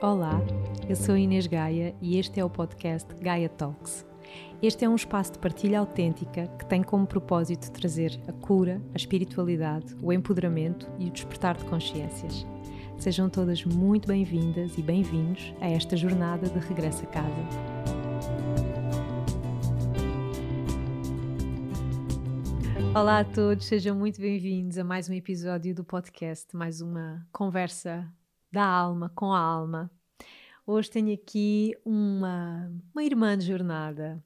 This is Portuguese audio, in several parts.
Olá, eu sou Inês Gaia e este é o podcast Gaia Talks. Este é um espaço de partilha autêntica que tem como propósito trazer a cura, a espiritualidade, o empoderamento e o despertar de consciências. Sejam todas muito bem-vindas e bem-vindos a esta jornada de regresso a casa. Olá a todos, sejam muito bem-vindos a mais um episódio do podcast, mais uma conversa da alma com a alma. Hoje tenho aqui uma, uma irmã de jornada,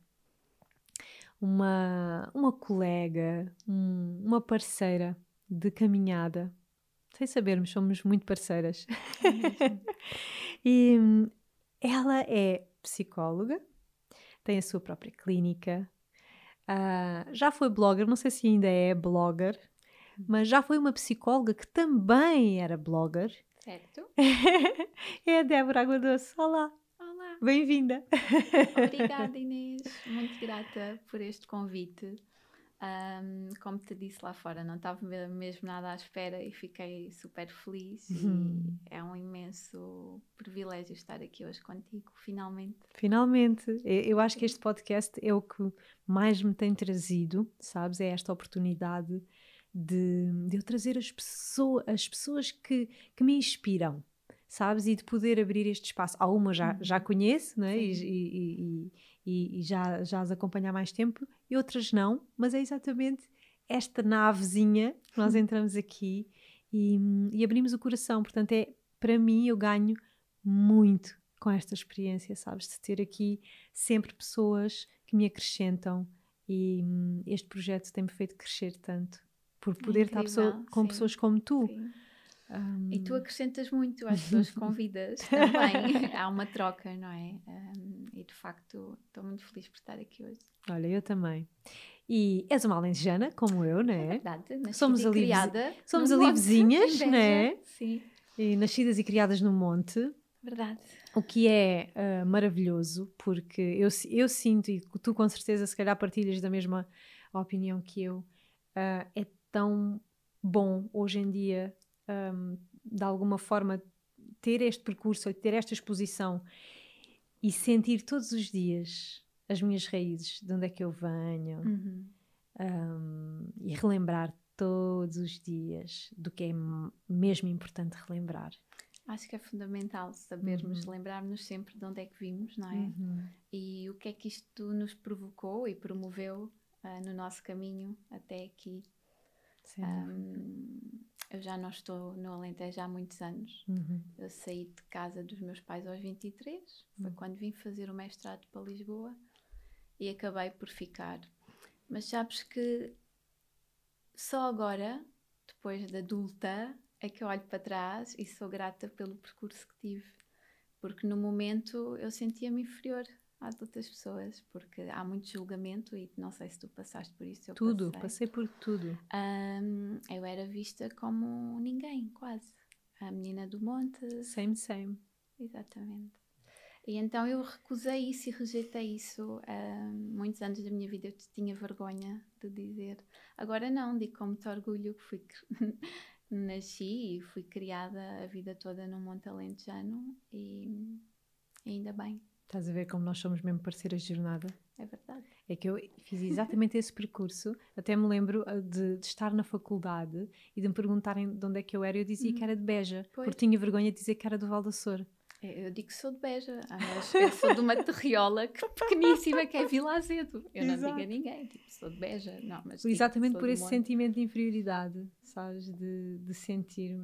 uma, uma colega, um, uma parceira de caminhada. Sem sabermos, somos muito parceiras. e hum, ela é psicóloga, tem a sua própria clínica, Uh, já foi blogger, não sei se ainda é blogger, mas já foi uma psicóloga que também era blogger. Certo. é a Débora Água Doce. Olá. Olá. Bem-vinda. Obrigada, Inês. Muito grata por este convite. Um, como te disse lá fora, não estava mesmo nada à espera e fiquei super feliz. Uhum. E é um imenso privilégio estar aqui hoje contigo, finalmente. Finalmente. Eu acho que este podcast é o que mais me tem trazido, sabes? É esta oportunidade de, de eu trazer as, pessoa, as pessoas que, que me inspiram, sabes? E de poder abrir este espaço. Algumas já, já uhum. conheço, né? E, e, e, e, e já, já as acompanho há mais tempo, e outras não, mas é exatamente esta navezinha que nós entramos aqui e, e abrimos o coração. Portanto, é para mim, eu ganho muito com esta experiência, sabes? De ter aqui sempre pessoas que me acrescentam e hum, este projeto tem-me feito crescer tanto por poder é estar pessoa, com sim, pessoas como tu. Um... E tu acrescentas muito às pessoas que convidas também. Há uma troca, não é? Um, e de facto estou muito feliz por estar aqui hoje. Olha, eu também. E és uma alentejana, como eu, não é? É verdade, somos ali, criada somos ali monte, vizinhas, não é? Sim. E nascidas e criadas no monte. Verdade. O que é uh, maravilhoso, porque eu, eu sinto, e tu com certeza se calhar partilhas da mesma opinião que eu, uh, é tão bom hoje em dia, um, de alguma forma, ter este percurso, ter esta exposição e sentir todos os dias as minhas raízes, de onde é que eu venho, uhum. um, e relembrar todos os dias do que é mesmo importante relembrar. Acho que é fundamental sabermos uhum. lembrar-nos sempre de onde é que vimos, não é? Uhum. E o que é que isto nos provocou e promoveu uh, no nosso caminho até aqui. Um, eu já não estou no Alentejo há muitos anos. Uhum. Eu saí de casa dos meus pais aos 23, foi uhum. quando vim fazer o mestrado para Lisboa e acabei por ficar. Mas sabes que só agora, depois de adulta, é que eu olho para trás e sou grata pelo percurso que tive. Porque no momento eu sentia-me inferior às outras pessoas, porque há muito julgamento e não sei se tu passaste por isso. tudo, passei. passei por tudo. Um, eu era vista como ninguém, quase. A menina do monte. Same, same. Exatamente. E então eu recusei isso e rejeitei isso. Um, muitos anos da minha vida eu tinha vergonha de dizer. Agora não, digo com muito orgulho que fui nasci e fui criada a vida toda no Monte Alentejano e ainda bem. Estás a ver como nós somos mesmo parceiras de jornada? É verdade. É que eu fiz exatamente esse percurso. Até me lembro ah, de, de, estar na faculdade e de me perguntarem de onde é que eu era. Eu dizia que era de Beja, pois. porque tinha vergonha de dizer que era do Val Açor. É, eu digo que sou de Beja, ah, mas eu sou de uma terriola que, pequeníssima que é Vila Azedo. Eu Exato. não digo a ninguém, tipo, sou de Beja. Não, mas Exatamente por esse sentimento de inferioridade, sabes? De, de sentir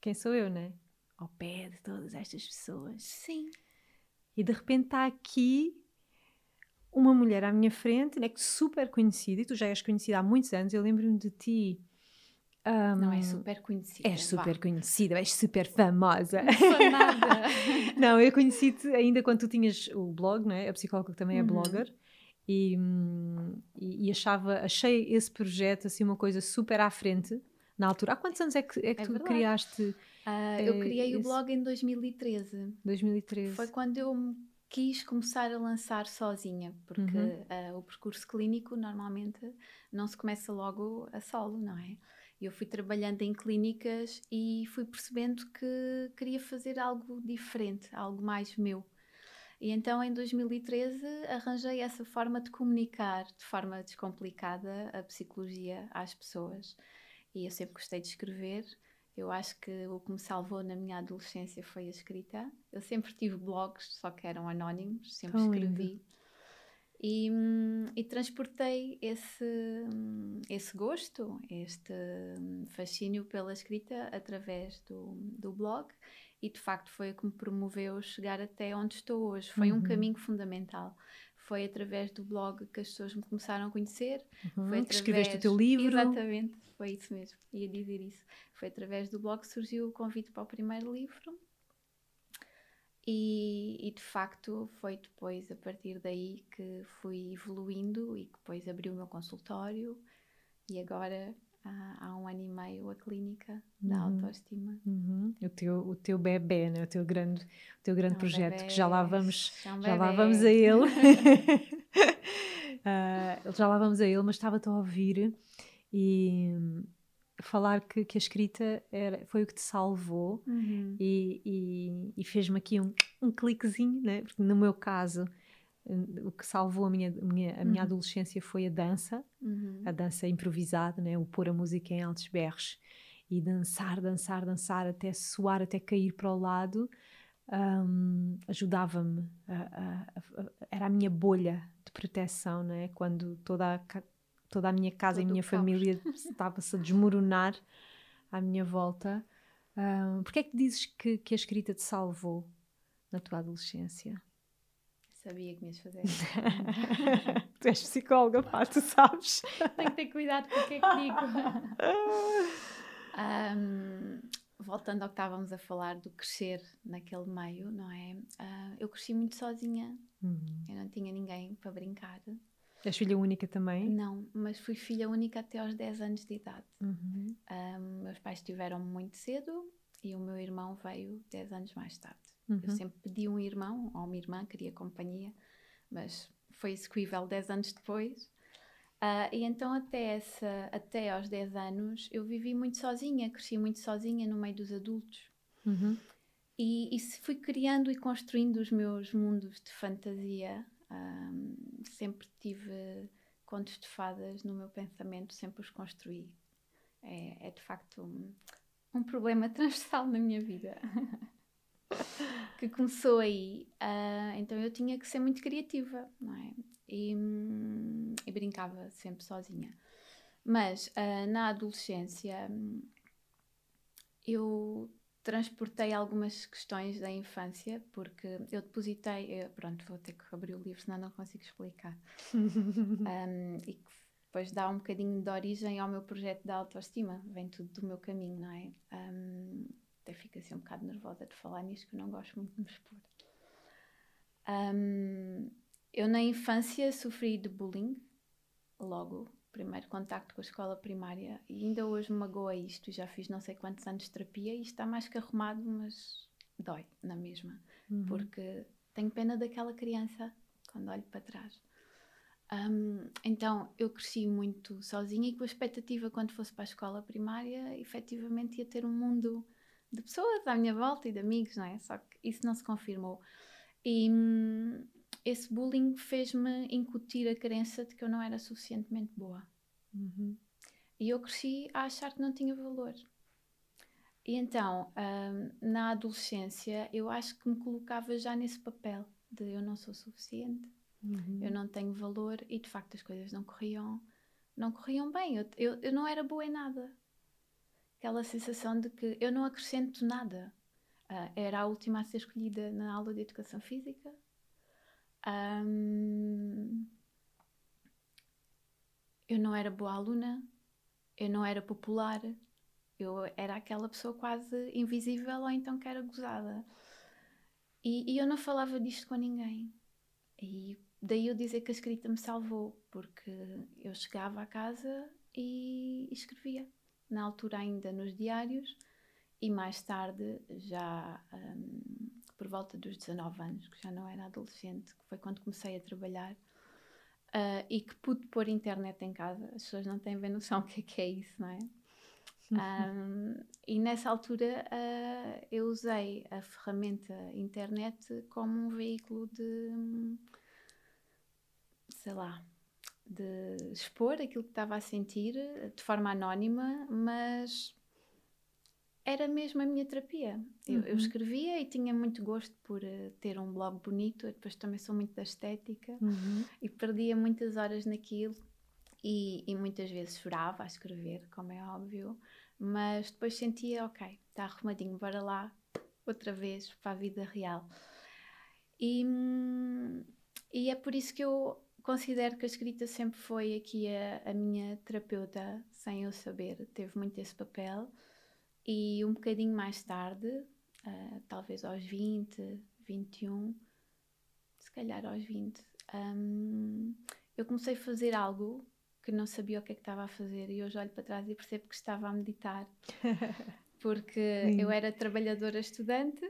quem sou eu, né? Ao pé de todas estas pessoas. Sim. E de repente está aqui uma mulher à minha frente, né, que super conhecida, e tu já és conhecida há muitos anos, eu lembro-me de ti. Um, não é super conhecida. És super vá. conhecida, és super famosa. Não nada. não, eu conheci-te ainda quando tu tinhas o blog, não é? A psicóloga que também é uhum. blogger. E, e, e, achava, achei esse projeto assim uma coisa super à frente na altura. Há quantos anos é que, é que é tu verdade. criaste Uh, eu criei esse... o blog em 2013. 2013. Foi quando eu quis começar a lançar sozinha, porque uhum. uh, o percurso clínico normalmente não se começa logo a solo, não é? Eu fui trabalhando em clínicas e fui percebendo que queria fazer algo diferente, algo mais meu. E então em 2013 arranjei essa forma de comunicar de forma descomplicada a psicologia às pessoas. E eu sempre gostei de escrever. Eu acho que o que me salvou na minha adolescência foi a escrita. Eu sempre tive blogs, só que eram anónimos, sempre Tão escrevi. Lindo. E, hum, e, transportei esse, hum, esse gosto, este hum, fascínio pela escrita através do, do blog e de facto foi o que me promoveu chegar até onde estou hoje. Foi uhum. um caminho fundamental. Foi através do blog que as pessoas me começaram a conhecer. Uhum. Foi através... Escreveste o teu livro. Exatamente, foi isso mesmo, ia dizer isso. Foi através do blog que surgiu o convite para o primeiro livro. E, e, de facto foi depois a partir daí que fui evoluindo e que depois abri o meu consultório e agora há, há um ano e meio a clínica da uhum. autoestima. Uhum. O, teu, o teu bebê, né? o teu grande, o teu grande é um projeto, bebê, que já lá vamos, é um já lá vamos a ele. uh, já lá vamos a ele, mas estava-te a ouvir e falar que, que a escrita era, foi o que te salvou uhum. e, e, e fez-me aqui um, um cliquezinho, né? porque no meu caso o que salvou a minha, a minha, a minha uhum. adolescência foi a dança, uhum. a dança improvisada, né? o pôr a música em altos berros e dançar, dançar, dançar até suar, até cair para o lado, um, ajudava-me. era a minha bolha de proteção, né? quando toda a, toda a minha casa Todo e a minha família estava-se a desmoronar à minha volta. Um, Porquê é que dizes que, que a escrita te salvou na tua adolescência? Sabia que me ias fazer. tu és psicóloga, pá, tu sabes. Tenho que ter cuidado com o que é que digo. um, voltando ao que estávamos a falar do crescer naquele meio, não é? Uh, eu cresci muito sozinha. Uhum. Eu não tinha ninguém para brincar. És filha única também? Não, mas fui filha única até aos 10 anos de idade. Uhum. Um, meus pais tiveram muito cedo e o meu irmão veio 10 anos mais tarde. Uhum. Eu sempre pedi um irmão ou uma irmã, queria companhia, mas foi execuível 10 anos depois. Uh, e então até, essa, até aos 10 anos eu vivi muito sozinha, cresci muito sozinha no meio dos adultos. Uhum. E, e fui criando e construindo os meus mundos de fantasia. Um, sempre tive contos de fadas no meu pensamento, sempre os construí. É, é de facto um, um problema transversal na minha vida. que começou aí. Uh, então eu tinha que ser muito criativa, não é? E, hum, e brincava sempre sozinha. Mas uh, na adolescência eu transportei algumas questões da infância, porque eu depositei. Eu, pronto, vou ter que abrir o livro, senão não consigo explicar. um, e que depois dá um bocadinho de origem ao meu projeto da autoestima, vem tudo do meu caminho, não é? Um, até fico assim um bocado nervosa de falar nisto, que eu não gosto muito de me expor. Um, eu na infância sofri de bullying, logo, primeiro contacto com a escola primária, e ainda hoje me magoa isto, já fiz não sei quantos anos de terapia e está mais que arrumado, mas dói na mesma, uhum. porque tenho pena daquela criança quando olho para trás. Um, então eu cresci muito sozinha e com a expectativa quando fosse para a escola primária, efetivamente ia ter um mundo de pessoas à minha volta e de amigos, não é? Só que isso não se confirmou. E hum, esse bullying fez-me incutir a crença de que eu não era suficientemente boa. Uhum. E eu cresci a achar que não tinha valor. E então, hum, na adolescência, eu acho que me colocava já nesse papel de eu não sou suficiente, uhum. eu não tenho valor e de facto as coisas não corriam, não corriam bem. Eu, eu, eu não era boa em nada aquela sensação de que eu não acrescento nada. Uh, era a última a ser escolhida na aula de educação física. Um, eu não era boa aluna, eu não era popular, eu era aquela pessoa quase invisível ou então que era gozada. E, e eu não falava disto com ninguém. E daí eu dizer que a escrita me salvou, porque eu chegava a casa e escrevia na altura ainda nos diários e mais tarde, já um, por volta dos 19 anos, que já não era adolescente, que foi quando comecei a trabalhar uh, e que pude pôr internet em casa. As pessoas não têm bem noção o que é, que é isso, não é? Um, e nessa altura uh, eu usei a ferramenta internet como um veículo de, sei lá, de expor aquilo que estava a sentir de forma anónima, mas era mesmo a minha terapia. Eu, uhum. eu escrevia e tinha muito gosto por uh, ter um blog bonito, eu depois também sou muito da estética uhum. e perdia muitas horas naquilo e, e, muitas vezes chorava a escrever, como é óbvio, mas depois sentia, ok, está arrumadinho, bora lá, outra vez para a vida real. E, e é por isso que eu considero que a escrita sempre foi aqui a, a minha terapeuta, sem eu saber, teve muito esse papel. E um bocadinho mais tarde, uh, talvez aos 20, 21, se calhar aos 20, um, eu comecei a fazer algo que não sabia o que é que estava a fazer e hoje olho para trás e percebo que estava a meditar. Porque eu era trabalhadora estudante,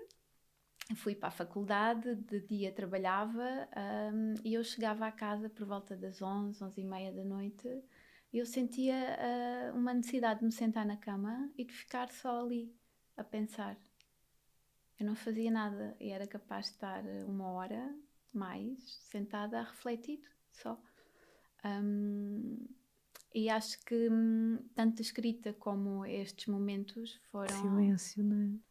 fui para a faculdade, de dia trabalhava um, e eu chegava à casa por volta das 11, 11 e meia da noite e eu sentia uh, uma necessidade de me sentar na cama e de ficar só ali a pensar. Eu não fazia nada e era capaz de estar uma hora mais sentada a refletir só. Um, e acho que hum, tanto a escrita como estes momentos foram. Silêncio, não é?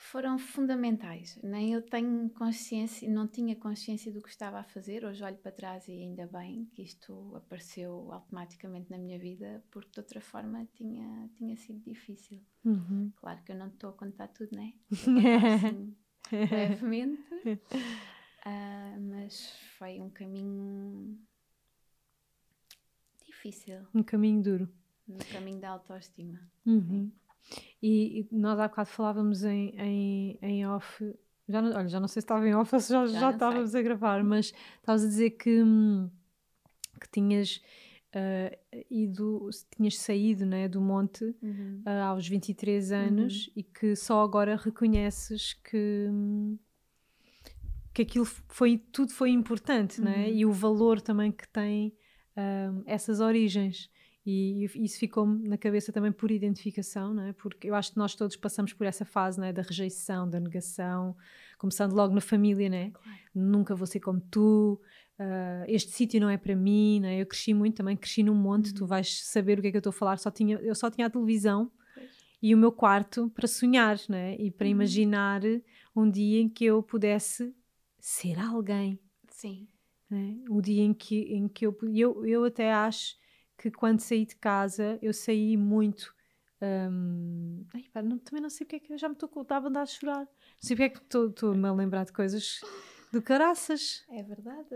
Foram fundamentais. Nem eu tenho consciência, não tinha consciência do que estava a fazer. Hoje olho para trás e ainda bem que isto apareceu automaticamente na minha vida, porque de outra forma tinha, tinha sido difícil. Uhum. Claro que eu não estou a contar tudo, né? Assim, brevemente. Uh, mas foi um caminho difícil. Um caminho duro. Um caminho da autoestima. Uhum. E, e, nós há bocado falávamos em, em, em off. Já não, olha, já não sei se estava em off ou se já, já, já estávamos sei. a gravar, mas estavas a dizer que, hum, que tinhas uh, ido, tinhas saído né, do monte uhum. uh, aos 23 anos uhum. e que só agora reconheces que. Hum, que aquilo foi tudo foi importante, uhum. né? E o valor também que tem um, essas origens. E, isso ficou-me na cabeça também por identificação, não é? porque eu acho que nós todos passamos por essa fase é? da rejeição, da negação, começando logo na família, né? Claro. Nunca vou ser como tu, uh, este sítio não é para mim, né? eu cresci muito também, cresci num monte, uhum. tu vais saber o que é que eu estou a falar, só tinha, eu só tinha a televisão pois. e o meu quarto para sonhar né? e para uhum. imaginar um dia em que eu pudesse ser alguém. Sim. Né? O dia em que, em que eu, eu. Eu até acho que quando saí de casa, eu saí muito. Um, ai, pá, não, também não sei porque é que eu já me estou a andar a chorar. Não sei porque é que estou-me a lembrar de coisas do caraças. É verdade.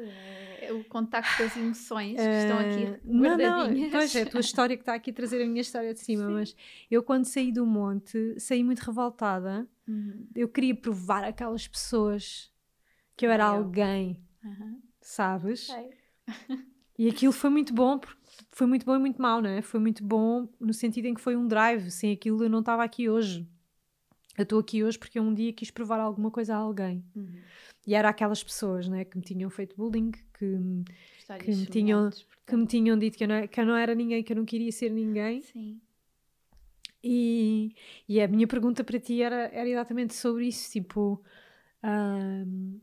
É o contacto das emoções que estão aqui uh, Não, não, pois é, a tua história que está aqui a trazer a minha história de cima, Sim. mas eu quando saí do monte, saí muito revoltada. Uhum. Eu queria provar aquelas pessoas que eu era eu. alguém. Uhum sabes? Sei. E aquilo foi muito bom, foi muito bom e muito mau, não é? Foi muito bom no sentido em que foi um drive. Sem aquilo eu não estava aqui hoje. Eu estou aqui hoje porque eu um dia quis provar alguma coisa a alguém. Uhum. E era aquelas pessoas né, que me tinham feito bullying, que, que, me, tinham, que me tinham dito que eu, não, que eu não era ninguém, que eu não queria ser ninguém. Sim. E, e a minha pergunta para ti era, era exatamente sobre isso: tipo, um,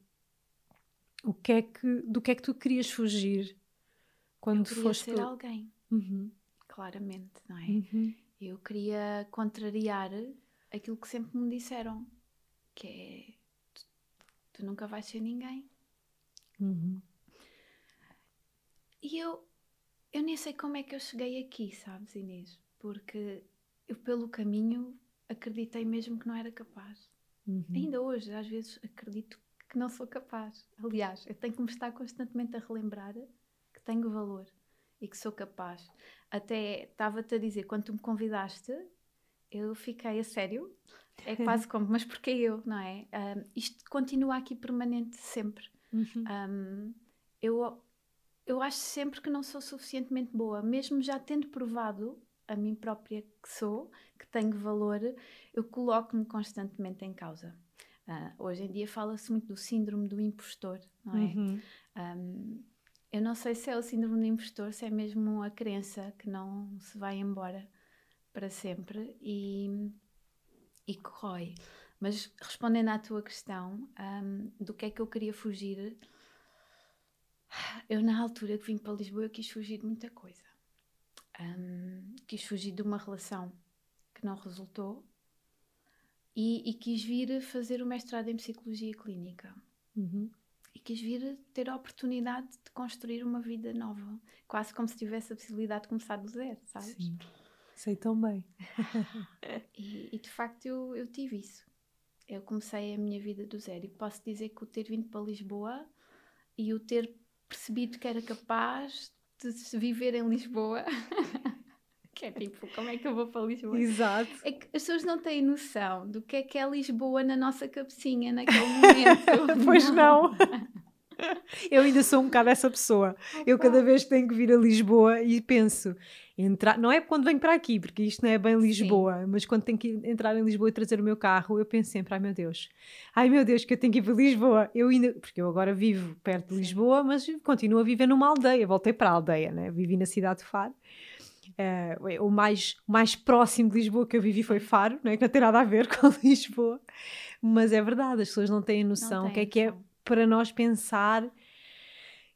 o que é que, do que é que tu querias fugir quando eu queria ser alguém uhum. claramente não é uhum. eu queria contrariar aquilo que sempre me disseram que é tu, tu nunca vais ser ninguém uhum. e eu eu nem sei como é que eu cheguei aqui sabes Inês porque eu pelo caminho acreditei mesmo que não era capaz uhum. ainda hoje às vezes acredito que não sou capaz. Aliás, eu tenho que me estar constantemente a relembrar tenho valor e que sou capaz. Até estava-te a dizer, quando tu me convidaste, eu fiquei a sério. É quase como, mas porquê eu, não é? Um, isto continua aqui permanente sempre. Uhum. Um, eu, eu acho sempre que não sou suficientemente boa, mesmo já tendo provado a mim própria que sou, que tenho valor, eu coloco-me constantemente em causa. Uh, hoje em dia fala-se muito do síndrome do impostor, não é? Uhum. Um, eu não sei se é o síndrome do impostor, se é mesmo a crença que não se vai embora para sempre e, e corrói. Mas respondendo à tua questão, um, do que é que eu queria fugir, eu na altura que vim para Lisboa eu quis fugir de muita coisa. Um, quis fugir de uma relação que não resultou e, e quis vir fazer o mestrado em Psicologia Clínica. Uhum. Quis vir ter a oportunidade de construir uma vida nova, quase como se tivesse a possibilidade de começar do zero, sabes? Sim, sei tão bem. e, e, de facto eu, eu tive isso. Eu comecei a minha vida do zero e posso dizer que o ter vindo para Lisboa e o ter percebido que era capaz de viver em Lisboa Que é tipo, como é que eu vou para Lisboa? Exato. É que as pessoas não têm noção do que é que é Lisboa na nossa cabecinha naquele momento. pois não. não. Eu ainda sou um bocado essa pessoa. Eu cada vez que tenho que vir a Lisboa e penso, entrar, não é quando venho para aqui, porque isto não é bem Lisboa, Sim. mas quando tenho que entrar em Lisboa e trazer o meu carro, eu penso sempre, ai meu Deus, ai meu Deus, que eu tenho que ir para Lisboa. Eu ainda, porque eu agora vivo perto de Lisboa, mas continuo a viver numa aldeia. Voltei para a aldeia, né? Vivi na cidade de Faro. Uh, o mais, mais próximo de Lisboa que eu vivi foi Faro, não é? que não tem nada a ver com Lisboa, mas é verdade, as pessoas não têm noção o que é que é para nós pensar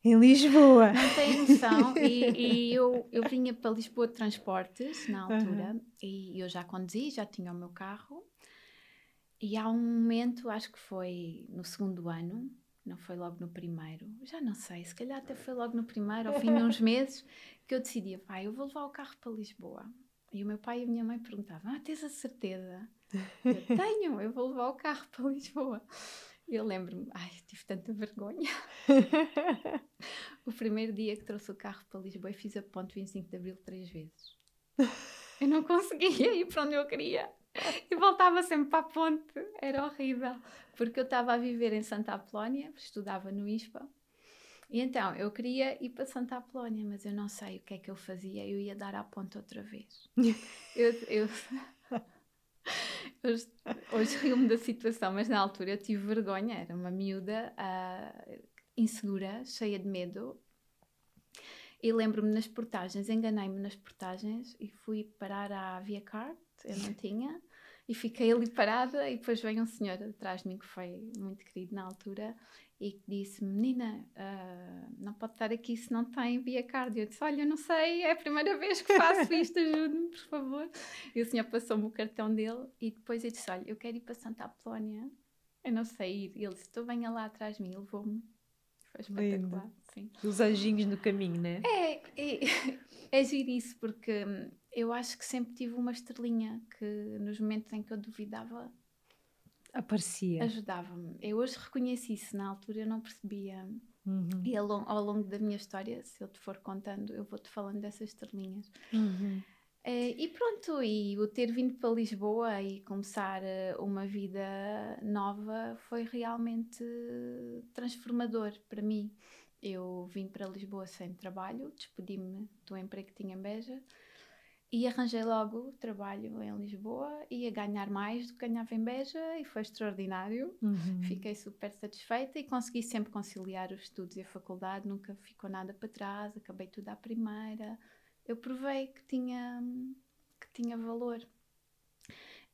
em Lisboa. Não têm noção, e, e, eu, eu vinha para Lisboa de transportes na altura, uhum. e eu já conduzi, já tinha o meu carro, e há um momento, acho que foi no segundo ano, não foi logo no primeiro, já não sei, se calhar até foi logo no primeiro, ao fim de uns meses, que eu decidia, pai, eu vou levar o carro para Lisboa. E o meu pai e a minha mãe perguntavam, ah, tens a certeza? Eu tenho, eu vou levar o carro para Lisboa. E eu lembro-me, ai, tive tanta vergonha. o primeiro dia que trouxe o carro para Lisboa, eu fiz a ponte 25 de Abril três vezes. Eu não conseguia ir para onde eu queria. E voltava sempre para a ponte, era horrível. Porque eu estava a viver em Santa Apolónia, estudava no ISPA, e então eu queria ir para Santa Apolónia, mas eu não sei o que é que eu fazia, eu ia dar à ponta outra vez. eu, eu, hoje, hoje rio-me da situação, mas na altura eu tive vergonha, era uma miúda uh, insegura, cheia de medo. E lembro-me nas portagens, enganei-me nas portagens e fui parar à Via Card, eu não tinha, e fiquei ali parada. E depois veio um senhor atrás de mim que foi muito querido na altura e disse: Menina, uh, não pode estar aqui se não tem via cardio. Eu disse: Olha, eu não sei, é a primeira vez que faço isto, ajude-me, por favor. E o senhor passou-me o cartão dele e depois eu disse: Olha, eu quero ir para Santa Apolónia, eu não sei ir. E ele disse: Tu venha lá atrás de mim, levou-me. Foi espetacular. Sim. Os anjinhos no caminho, né? É, é, é giro isso, porque eu acho que sempre tive uma estrelinha que nos momentos em que eu duvidava aparecia. Ajudava-me. Eu hoje reconheci isso, na altura eu não percebia. Uhum. E ao, ao, longo da minha história, se eu te for contando, eu vou-te falando dessas estrelinhas. Uhum. Uh, e pronto, e o ter vindo para Lisboa e começar uh, uma vida nova foi realmente transformador para mim. Eu vim para Lisboa sem trabalho, despedi-me do emprego que tinha em Beja e arranjei logo trabalho em Lisboa, ia ganhar mais do que ganhava em Beja e foi extraordinário. Uhum. Fiquei super satisfeita e consegui sempre conciliar os estudos e a faculdade, nunca ficou nada para trás, acabei tudo à primeira. Eu provei que tinha, que tinha valor.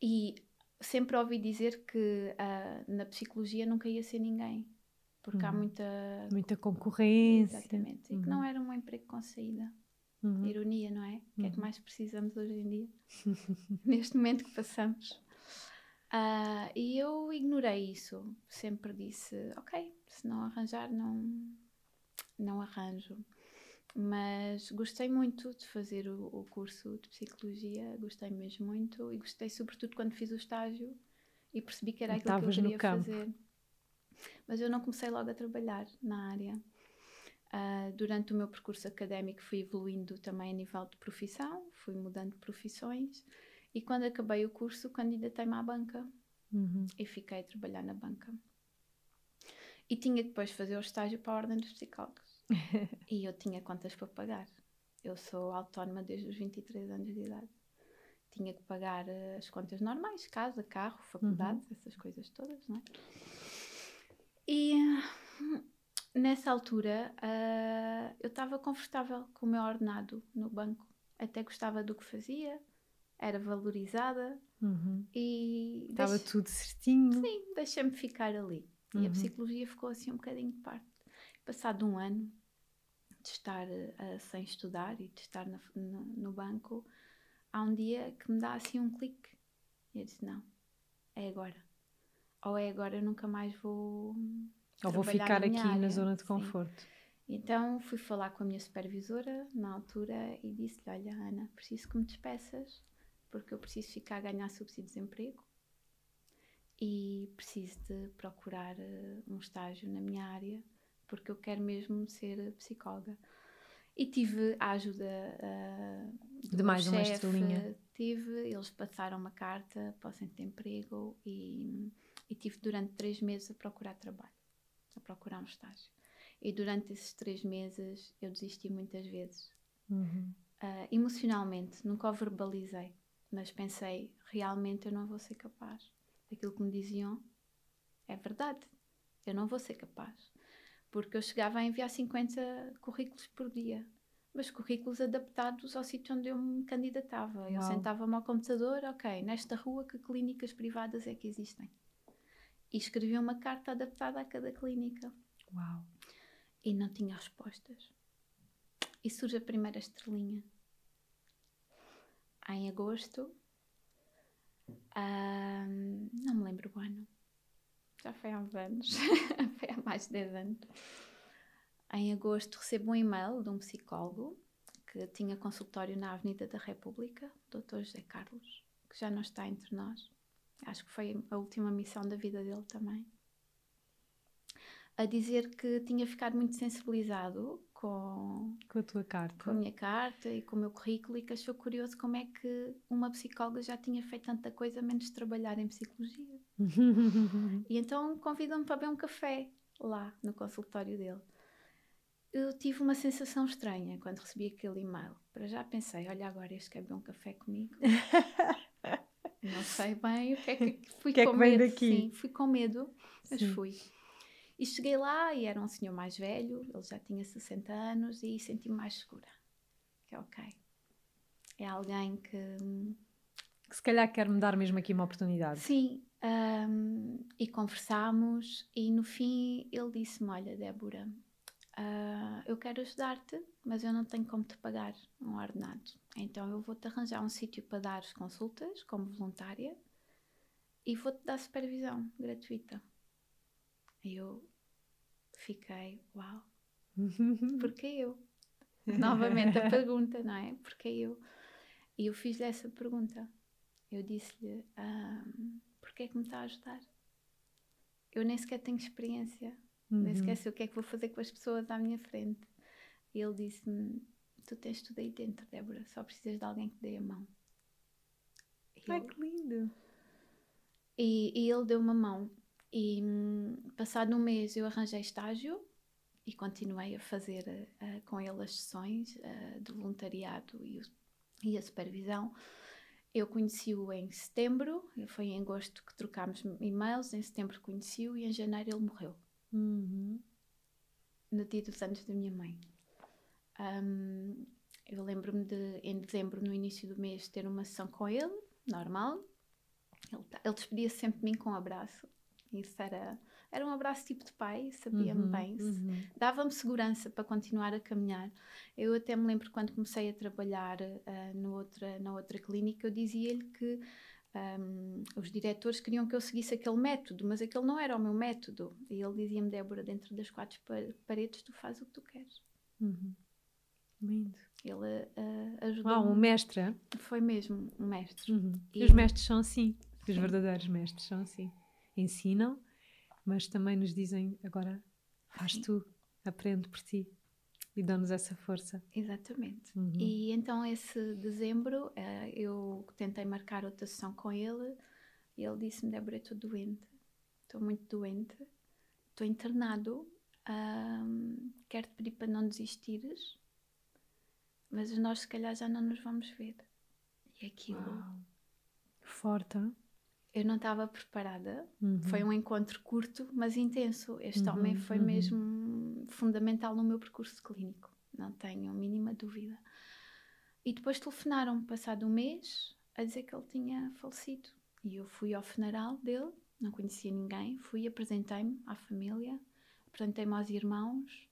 E sempre ouvi dizer que uh, na psicologia nunca ia ser ninguém, porque uhum. há muita... Muita concorrência. Exatamente, uhum. e que não era um emprego com saída. Uhum. Ironia, não é? O que é que uhum. mais precisamos hoje em dia? Neste momento que passamos. Uh, e eu ignorei isso. Sempre disse: ok, se não arranjar, não, não arranjo. Mas gostei muito de fazer o, o curso de psicologia, gostei mesmo muito e gostei, sobretudo, quando fiz o estágio e percebi que era aquilo Estavas que eu queria fazer. Mas eu não comecei logo a trabalhar na área. Uh, durante o meu percurso académico fui evoluindo também a nível de profissão, fui mudando de profissões e quando acabei o curso candidatei-me à banca uhum. e fiquei a trabalhar na banca. E tinha depois fazer o estágio para a Ordem dos Psicólogos. e eu tinha contas para pagar. Eu sou autónoma desde os 23 anos de idade. Tinha que pagar uh, as contas normais, casa, carro, faculdades, uhum. essas coisas todas, não é? E nessa altura uh, eu estava confortável com o meu ordenado no banco. Até gostava do que fazia, era valorizada Uhum. e Estava deixe- tudo certinho. Sim, deixa-me ficar ali. E Uhum. a psicologia ficou assim um bocadinho de parte. Passado um ano de estar eh, sem estudar e de estar na- no, no banco, há um dia que me dá assim um clique. E eu disse: Não, é agora. Ou é agora, eu nunca mais vou. Ou vou ficar aqui minha na área. zona de Sim. conforto. Então fui falar com a minha supervisora na altura e disse-lhe: Olha, Ana, preciso que me despeças, porque eu preciso ficar a ganhar subsídio de desemprego e preciso de procurar eh, um estágio na minha área, porque eu quero mesmo ser psicóloga. E tive a ajuda do De mais uma estrelinha. Tive, eles passaram uma carta para o centro de emprego e, e tive durante três meses a procurar trabalho, a procurar um estágio. E durante esses três meses eu desisti muitas vezes. Uhum. Ah, emocionalmente, nunca o verbalizei, mas pensei, realmente eu não vou ser capaz. Aquilo que me diziam é verdade, eu não vou ser capaz. Porque eu chegava a enviar 50 currículos por dia, mas currículos adaptados ao sítio onde eu me candidatava. Eu Uau. sentava-me ao computador, ok, nesta rua que clínicas privadas é que existem? E escrevia uma carta adaptada a cada clínica Uau. e não tinha respostas. E surge a primeira estrelinha. Em agosto, ahm, não me lembro o ano, já foi há uns anos, foi há mais de 10 anos. Em agosto recebo um e-mail de um psicólogo que tinha consultório na Avenida da República, Dr. José Carlos, que já não está entre nós. Acho que foi a última missão da vida dele também a dizer que tinha ficado muito sensibilizado com, Com a tua carta. com a minha carta e com o meu currículo e que achou curioso como é que uma psicóloga já tinha feito tanta coisa menos trabalhar em psicologia. E então convidou-me para beber um café lá no consultório dele. Eu tive uma sensação estranha quando recebi aquele e-mail. Para já pensei, olha agora este quer beber um café comigo. Não sei bem o que é que fui que é com que vem medo. daqui? Sim, fui com medo, mas Sim. fui. E cheguei lá e era um senhor mais velho, ele já tinha 60 anos e senti-me mais segura. Que é ok. É alguém que que se calhar quer-me dar mesmo aqui uma oportunidade. Sim, ahm, e conversámos e no fim ele disse-me, olha Débora, ah, eu quero ajudar-te, mas eu não tenho como te pagar um ordenado. Então eu vou-te arranjar um sítio para dar as consultas como voluntária e vou-te dar supervisão gratuita. E eu fiquei, uau, porque eu? Novamente a pergunta, não é? Porque eu? E eu fiz-lhe essa pergunta. Eu disse-lhe: ah, Porquê é que me está a ajudar? Eu nem sequer tenho experiência, nem Uhum. sequer sei o que é que vou fazer com as pessoas à minha frente. E ele disse-me: Tu tens tudo aí dentro, Débora, só precisas de alguém que dê a mão. E Ai, que lindo. e, e ele deu uma mão. E hum, passado um mês eu arranjei estágio e continuei a fazer eh, com ele as sessões eh, de voluntariado e, o- e a supervisão. Eu conheci-o em setembro, foi em agosto que trocámos e-mails, em setembro conheci-o e em janeiro ele morreu, Uhum. no dia dos anos da minha mãe. Hum, eu lembro-me de, em dezembro, no início do mês, ter uma sessão com ele, normal. Ele, ta- ele despedia-se sempre de mim com um abraço. Isso era, era um abraço tipo de pai, sabia-me Uhum, bem, uhum. dava-me segurança para continuar a caminhar. Eu até me lembro quando comecei a trabalhar ah, no outra, na outra clínica, eu dizia-lhe que ahm, os diretores queriam que eu seguisse aquele método, mas aquele não era o meu método. E ele dizia-me, Débora, dentro das quatro pa- paredes tu fazes o que tu queres. Uhum. Lindo. Ele ah, ajudou. Uau, um mestre. Foi mesmo um mestre. Uhum. E- Os mestres são assim. Os Sim. verdadeiros mestres são assim. Ensinam, mas também nos dizem agora faz Sim. tu, aprende por ti e dão-nos essa força. Exatamente. Uhum. E então, esse dezembro, eh, eu tentei marcar outra sessão com ele e ele disse-me: Débora, estou doente, estou muito doente, estou internado, ahm, quero-te pedir para não desistires, mas nós se calhar já não nos vamos ver. E aquilo, Uau. Forte. hein? eu não estava preparada. Uhum. Foi um encontro curto, mas intenso. Este Uhum, homem foi uhum. mesmo fundamental no meu percurso clínico, não tenho a mínima dúvida. E depois telefonaram, passado um mês, a dizer que ele tinha falecido. E eu fui ao funeral dele, não conhecia ninguém, fui, apresentei-me à família, apresentei-me aos irmãos,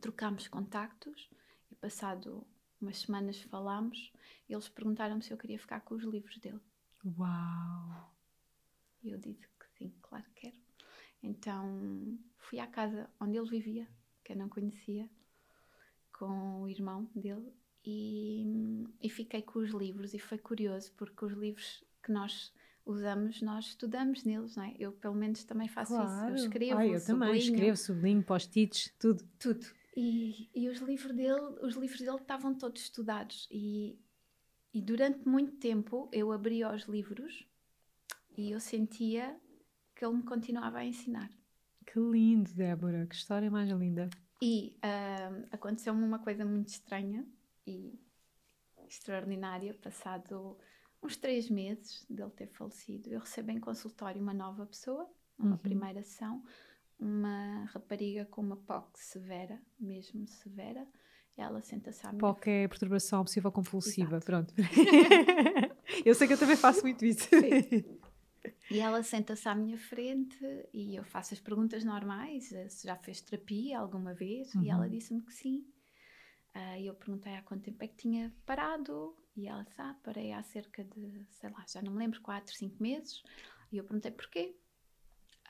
trocámos contactos e passado umas semanas falámos, eles perguntaram-me se eu queria ficar com os livros dele. Uau! E eu disse que sim, claro que quero. Então fui à casa onde ele vivia, que eu não conhecia, com o irmão dele, e, e fiquei com os livros. E foi curioso, porque os livros que nós usamos, nós estudamos neles, não é? Eu, pelo menos, também faço Claro. isso. Eu escrevo, Ai, eu também sublinho, escrevo, sublinho, post-its, tudo. tudo. E, e os livros dele, os livros dele estavam todos estudados e, e durante muito tempo eu abria os livros e eu sentia que ele me continuava a ensinar. Que lindo, Débora, que história mais linda. E ahm, aconteceu-me uma coisa muito estranha e extraordinária. Passado uns três meses dele ter falecido, eu recebo em consultório uma nova pessoa, uma Uhum. primeira sessão, uma rapariga com uma POC severa, mesmo severa. Ela senta-se à minha POC é perturbação obsessiva compulsiva, Exato. pronto. eu sei que eu também faço muito isso. E ela senta-se à minha frente e eu faço as perguntas normais, eh, se já fez terapia alguma vez, e ela Uhum. disse-me que sim. Ah, E eu perguntei há quanto tempo é que tinha parado, e ela disse, ah, parei há cerca de, sei lá, já não me lembro, 4, 5 meses. E eu perguntei porquê.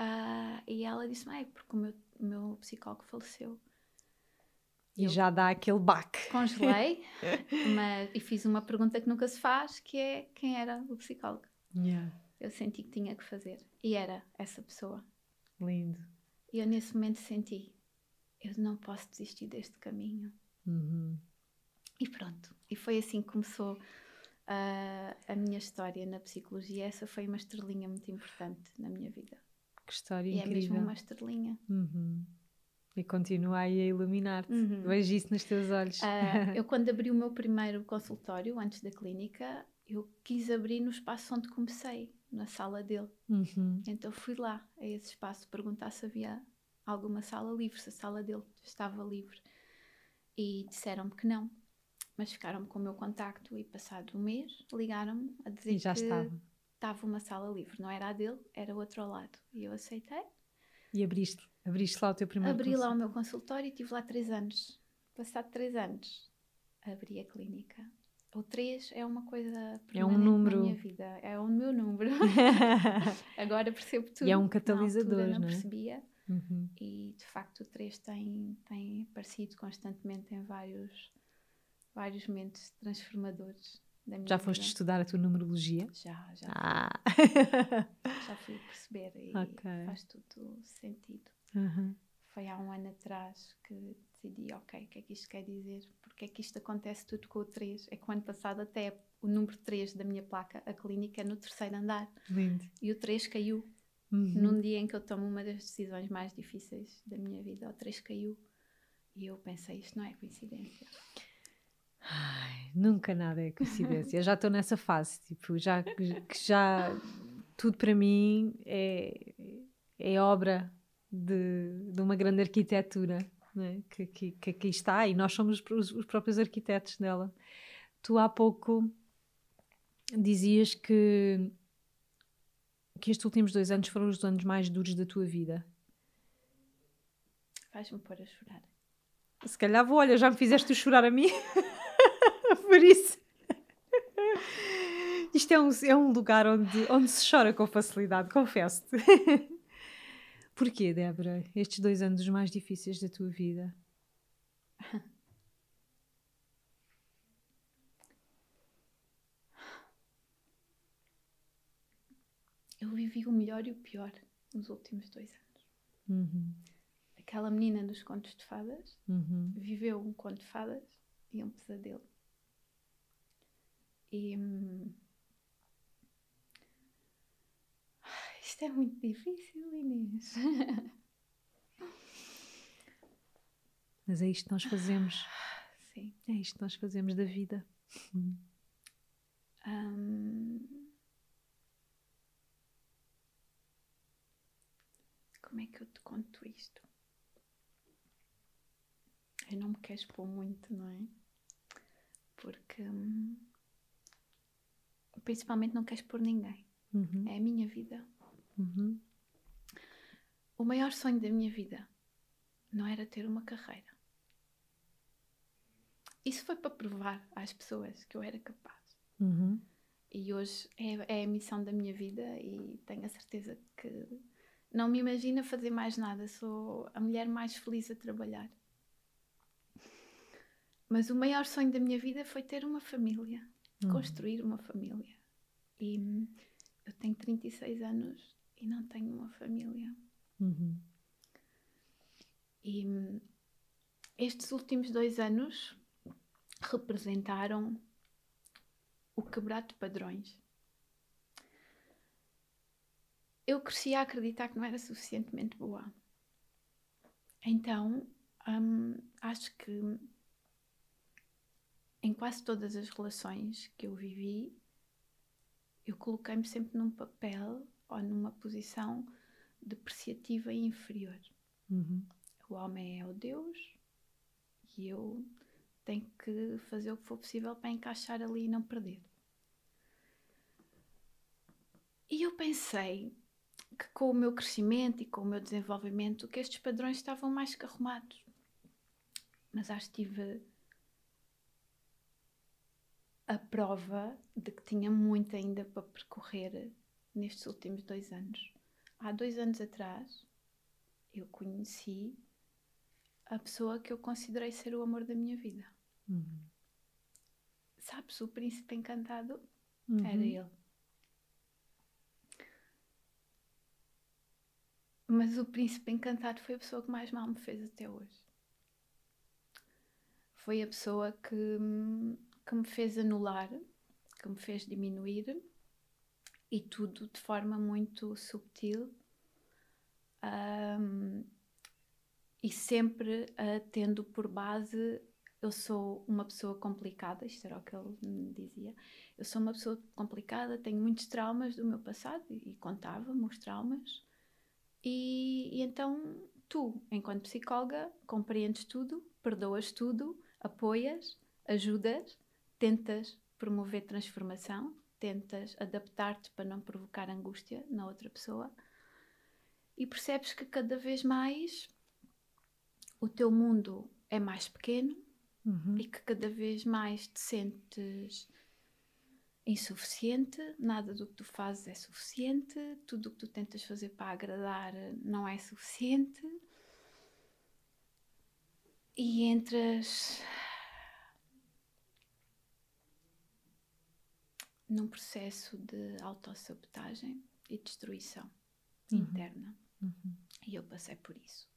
Ah, e ela disse-me, ah, é porque o meu, o meu psicólogo faleceu. E Eu- já dá aquele baque. Congelei, mas, e fiz uma pergunta que nunca se faz, que é quem era o psicólogo. Yeah. Eu senti que tinha que fazer. E era essa pessoa. Lindo. E eu nesse momento senti, eu não posso desistir deste caminho. Uhum. E pronto. E foi assim que começou ah, a minha história na psicologia. Essa foi uma estrelinha muito importante na minha vida. Que história E é incrível. mesmo uma estrelinha. Uhum. E continua aí a iluminar-te. Uhum. Vejo isso nos teus olhos. Ah, eu quando abri o meu primeiro consultório, antes da clínica, eu quis abrir no espaço onde comecei, na sala dele. Uhum. Então fui lá, a esse espaço, perguntar se havia alguma sala livre, se a sala dele estava livre. E disseram-me que não. Mas ficaram-me com o meu contacto e passado um mês ligaram-me a dizer E já que estava. Estava uma sala livre. Não era a dele, era outro ao lado. E eu aceitei. E abriste, abriste lá o teu primeiro Abri lá o meu consultório e estive lá três anos. Passado três anos, abri a clínica. O três é uma coisa É um número. na minha vida. É o meu número. Agora percebo tudo. E é um Na catalisador, altura não não é? percebia. Uhum. E de facto o 3 tem, tem aparecido constantemente em vários, vários momentos transformadores Já foste vida. estudar a tua numerologia? Já, já, Ah! já fui perceber e Ok. faz tudo sentido. Uhum. Foi há um ano atrás que decidi, ok, o que é que isto quer dizer? Porque é que isto acontece tudo com o 3? É que o ano passado até o número 3 da minha placa, a clínica, é no terceiro andar. Lindo. E o 3 caiu. Uhum. Num dia em que eu tomo uma das decisões mais difíceis da minha vida, o 3 caiu. E eu pensei, isto não é coincidência. Ai, nunca nada é coincidência. Eu já estou nessa fase, tipo, já que já tudo para mim é, é obra de, de uma grande arquitetura né? que, que, que aqui está e nós somos os, os próprios arquitetos dela. Tu há pouco dizias que que estes últimos dois anos foram os anos mais duros da tua vida. Faz-me pôr a chorar. Se calhar vou, olha, já me fizeste chorar a mim. Por isso. Isto é um, é um lugar onde, onde se chora com facilidade, confesso-te. Porquê, Débora? Estes dois anos os mais difíceis da tua vida? Eu vivi o melhor e o pior nos últimos dois anos. Uhum, Aquela menina dos contos de fadas uhum, viveu um conto de fadas e um pesadelo. E. hum, Isto é muito difícil, Inês. Mas é isto que nós fazemos. Sim. É isto que nós fazemos da vida. Hum, Como é que eu te conto isto? Eu não me quero expor muito, não é? Porque hum, principalmente não queres pôr ninguém. Uhum. É a minha vida. Uhum. O maior sonho da minha vida não era ter uma carreira. Isso foi para provar às pessoas que eu era capaz. Uhum. E hoje é, é a missão da minha vida e tenho a certeza que não me imagino fazer mais nada. Sou a mulher mais feliz a trabalhar. Mas o maior sonho da minha vida foi ter uma família, Uhum. construir uma família. E hum, eu tenho 36 anos e não tenho uma família. Uhum. E hum, estes últimos dois anos representaram o quebrar de padrões. Eu cresci a acreditar que não era suficientemente boa. Então, hum, acho que em quase todas as relações que eu vivi, eu coloquei-me sempre num papel ou numa posição depreciativa e inferior. Uhum. O homem é o Deus e eu tenho que fazer o que for possível para encaixar ali e não perder. E eu pensei que com o meu crescimento e com o meu desenvolvimento que estes padrões estavam mais que arrumados. Mas acho que tive a prova de que tinha muito ainda para percorrer nestes últimos dois anos. Há dois anos atrás eu conheci a pessoa que eu considerei ser o amor da minha vida. Uhum. Sabes, o príncipe encantado Uhum. era ele. Mas o príncipe encantado foi a pessoa que mais mal me fez até hoje. Foi a pessoa que, hum, que me fez anular, que me fez diminuir e tudo de forma muito subtil hum, e sempre ah, tendo por base eu sou uma pessoa complicada, isto era o que ele me dizia. Eu sou uma pessoa complicada, tenho muitos traumas do meu passado e contava-me os traumas. E, e então tu, enquanto psicóloga, compreendes tudo, perdoas tudo, apoias, ajudas, tentas promover transformação, tentas adaptar-te para não provocar angústia na outra pessoa e percebes que cada vez mais o teu mundo é mais pequeno Uhum. e que cada vez mais te sentes insuficiente, nada do que tu fazes é suficiente, tudo o que tu tentas fazer para agradar não é suficiente. E entras num processo de autossabotagem e destruição Uhum. interna. Uhum. E eu passei por isso.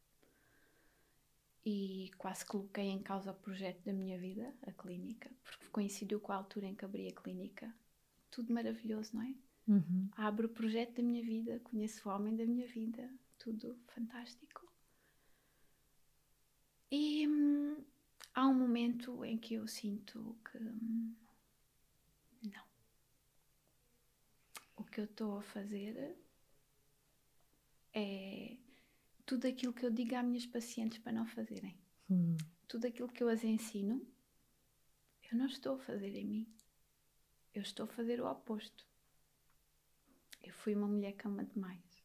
E quase coloquei em causa o projeto da minha vida, a clínica, porque coincidiu com a altura em que abri a clínica. Tudo maravilhoso, não é? Uhum. Abro o projeto da minha vida, conheço o homem da minha vida, tudo fantástico. E hum, há um momento em que eu sinto que hum, não. O que eu estou a fazer é tudo aquilo que eu digo às minhas pacientes para não fazerem. Uhum. Tudo aquilo que eu as ensino, eu não estou a fazer em mim. Eu estou a fazer o oposto. Eu fui uma mulher cama demais.